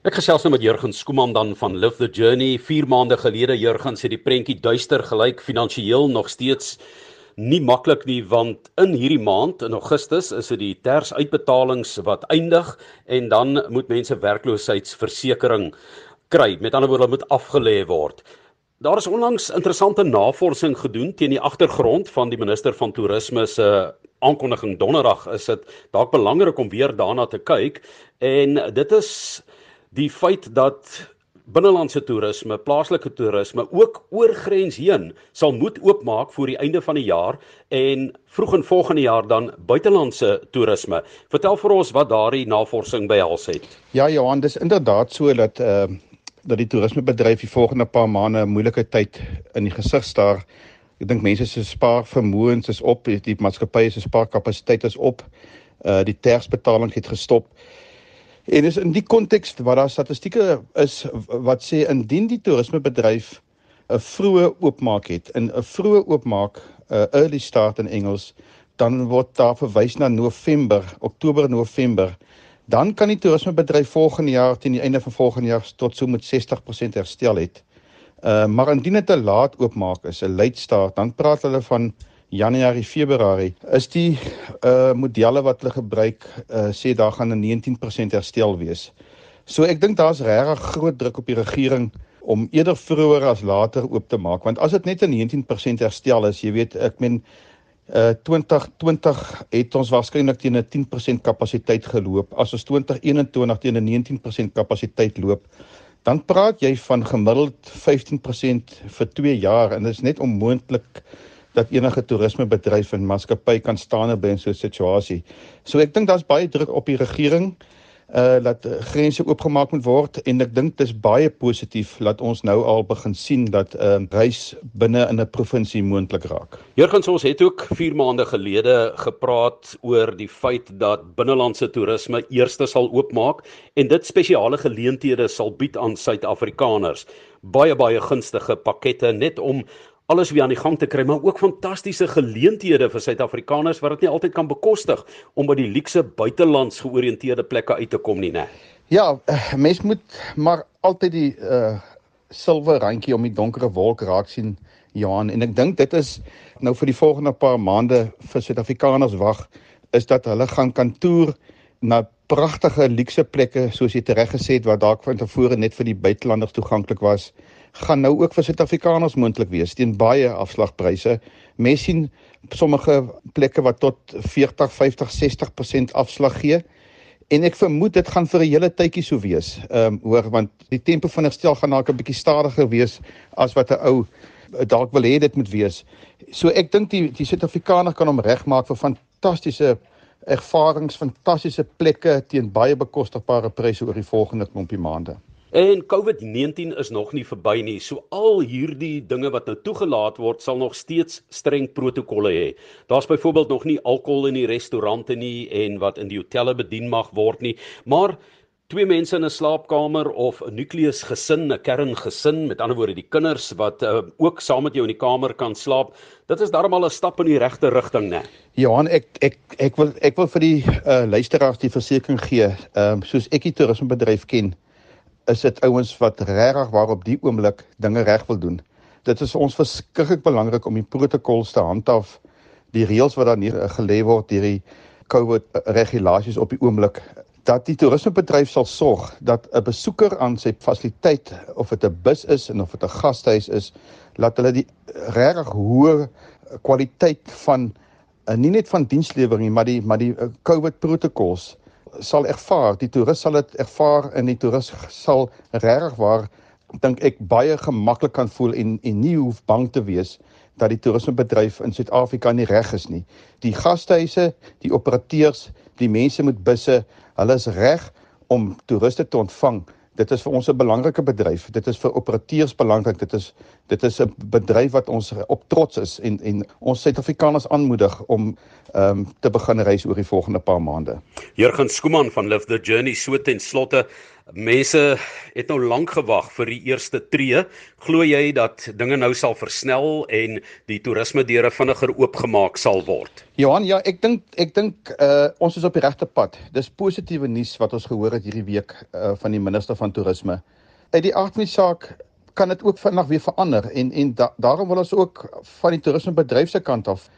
Ek gesels nou met Jurgen Skooman dan van Live the Journey. 4 maande gelede Jurgen sê die prentjie duister gelyk finansiëel nog steeds nie maklik nie want in hierdie maand in Augustus is dit die ters uitbetalings wat eindig en dan moet mense werkloosheidsversekering kry. Met ander woorde moet afgelê word. Daar is onlangs interessante navorsing gedoen teen die agtergrond van die minister van toerisme se aankondiging donderdag is dit dalk belangrik om weer daarna te kyk en dit is die feit dat binnelandse toerisme, plaaslike toerisme ook oor grens heen sal moet oopmaak voor die einde van die jaar en vroeg in volgende jaar dan buitelandse toerisme. Vertel vir ons wat daardie navorsing behels het. Ja Johan, dis inderdaad so dat ehm uh, dat die toerismebedryf die volgende paar maande 'n moeilike tyd in die gesig staar. Ek dink mense se spaar vermoëns is op, die maatskappye se spaarkapasiteit is op. Uh die tersbetaling het gestop. En is in die konteks waar daar statistieke is wat sê indien die toerismebedryf 'n vroeë oopmaak het, in 'n vroeë oopmaak, 'n uh, early start in Engels, dan word daar verwys na November, Oktober, November. Dan kan die toerismebedryf volgende jaar teen die einde van volgende jaar tot so met 60% herstel het. Uh maar indien dit 'n laat oopmaak is, 'n late start, dan praat hulle van Januarie, Februarie is die uh modelle wat hulle gebruik uh sê daar gaan 'n 19% herstel wees. So ek dink daar's regtig groot druk op die regering om eerder vroeër as later oop te maak want as dit net 'n 19% herstel is, jy weet, ek meen uh 2020 het ons waarskynlik teen 'n 10% kapasiteit geloop. As ons 2021 teen 'n 19% kapasiteit loop, dan praat jy van gemiddeld 15% vir 2 jaar en dit is net onmoontlik dat enige toerismebedryf en maatskappy kan staan by 'n so 'n situasie. So ek dink daar's baie druk op die regering uh dat grense oopgemaak moet word en ek dink dit is baie positief dat ons nou al begin sien dat 'n uh, reis binne in 'n provinsie moontlik raak. Jurgens ons het ook 4 maande gelede gepraat oor die feit dat binnelandse toerisme eerste sal oopmaak en dit spesiale geleenthede sal bied aan Suid-Afrikaners. Baie baie gunstige pakkette net om alles weer aan die gang te kry, maar ook fantastiese geleenthede vir Suid-Afrikaners wat dit nie altyd kan bekostig om by die luukse buitelands georiënteerde plekke uit te kom nie, né? Ja, mens moet maar altyd die uh silwer randjie om die donkere wolk raak sien, Johan, en ek dink dit is nou vir die volgende paar maande vir Suid-Afrikaners wag is dat hulle gaan kantoor na pragtige luukse plekke soos jy tereg gesê het wat dalk van tevore net vir die buitelanders toeganklik was gaan nou ook vir Suid-Afrikaners moontlik wees teen baie afslagpryse. Mense sien sommige plekke wat tot 40, 50, 60% afslag gee. En ek vermoed dit gaan vir 'n hele tydjie so wees. Ehm um, hoor want die tempo van herstel gaan dalk 'n bietjie stadiger wees as wat 'n ou dalk wil hê dit moet wees. So ek dink die die Suid-Afrikaner kan hom regmaak vir fantastiese ervarings, fantastiese plekke teen baie bekostigbare pryse oor die volgende klompie maande. En COVID-19 is nog nie verby nie. So al hierdie dinge wat nou toegelaat word, sal nog steeds streng protokolle hê. Daar's byvoorbeeld nog nie alkohol in die restaurante nie en wat in die hotelle bedien mag word nie, maar twee mense in 'n slaapkamer of 'n nukleus gesin, 'n kerngesin, met ander woorde die kinders wat uh, ook saam met jou in die kamer kan slaap, dit is darmal 'n stap in die regte rigting, né? Johan, ek ek ek wil ek wil vir die uh, luisteraars die versekering gee, ehm um, soos ek die toerismebedryf ken, is dit ouens wat regtig waarop die oomblik dinge reg wil doen. Dit is ons verskriklik belangrik om die protokolle te handhaaf, die reëls wat daar neer gelê word deur die COVID regulasies op die oomblik dat die toerismebedryf sal sorg dat 'n besoeker aan sy fasiliteit of dit 'n bus is en of dit 'n gastehuis is, laat hulle die regtig hoë kwaliteit van eh, nie net van dienslewering maar die maar die eh, COVID protokols sal ervaar, die toerist sal dit ervaar en die toerist sal regtig waar dink ek baie gemaklik kan voel en en nie hoef bang te wees dat die toerismebedryf in Suid-Afrika nie reg is nie. Die gastehuise, die operateurs, die mense met busse, hulle is reg om toeriste te ontvang dit is vir ons 'n belangrike bedryf. Dit is vir operateurs belangrik. Dit is dit is 'n bedryf wat ons op trots is en en ons Suid-Afrikaners aanmoedig om ehm um, te begin reis oor die volgende paar maande. Jurgen Skooman van Live the Journey so ten slotte Mense het nou lank gewag vir die eerste tree. Glo jy dat dinge nou sal versnel en die toerisme deure vinniger oopgemaak sal word? Johan, ja, ek dink ek dink uh ons is op die regte pad. Dis positiewe nuus wat ons gehoor het hierdie week uh van die minister van toerisme. Uit die aard van die saak kan dit ook vinnig weer verander en en da, daarom wil ons ook van die toerismebedryf se kant af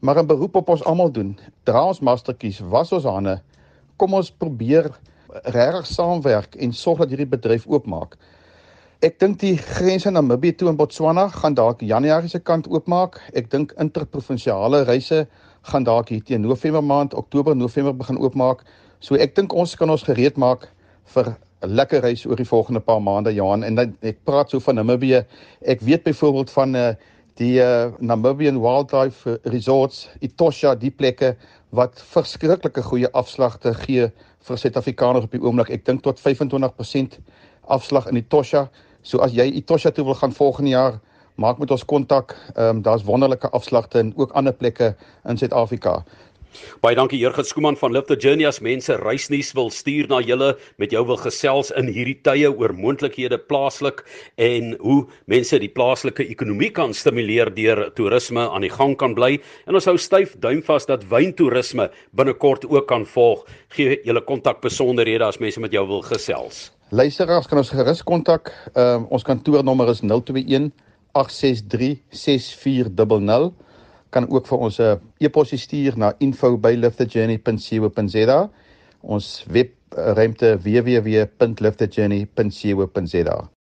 maar 'n beroep op ons almal doen. Dra ons mastertjies, was ons hande. Kom ons probeer regtig saamwerk en sorg dat hierdie bedryf oopmaak. Ek dink die grense na Namibië toe en Botswana gaan dalk Januarie se kant oopmaak. Ek dink interprovinsiale reise gaan dalk hier teen November maand, Oktober, November begin oopmaak. So ek dink ons kan ons gereed maak vir 'n lekker reis oor die volgende paar maande Johan en dan ek praat so van Namibië. Ek weet byvoorbeeld van uh, die uh, Namibian Wildlife Resorts, Etosha, die plekke wat verskriklike goeie afslagte gee vir Suid-Afrikaners op die oomblik. Ek dink tot 25% afslag in Etosha. So as jy Etosha toe wil gaan volgende jaar, maak met ons kontak. Ehm um, daar's wonderlike afslagte in ook ander plekke in Suid-Afrika. Baie dankie Jurgen Skooman van Lift the Journey. As mense reisnuus wil stuur na julle met jou wil gesels in hierdie tye oor moontlikhede plaaslik en hoe mense die plaaslike ekonomie kan stimuleer deur toerisme aan die gang kan bly. En ons hou styf duim vas dat wyntoerisme binnekort ook kan volg. Gee julle kontak besonderhede as mense met jou wil gesels. Luisteraars kan ons gerus kontak? Um, ons kantoornommer is 021 863 6400 kan ook vir ons 'n uh, e-pos stuur na info@liftthejourney.co.za. Ons webruimte www.liftthejourney.co.za.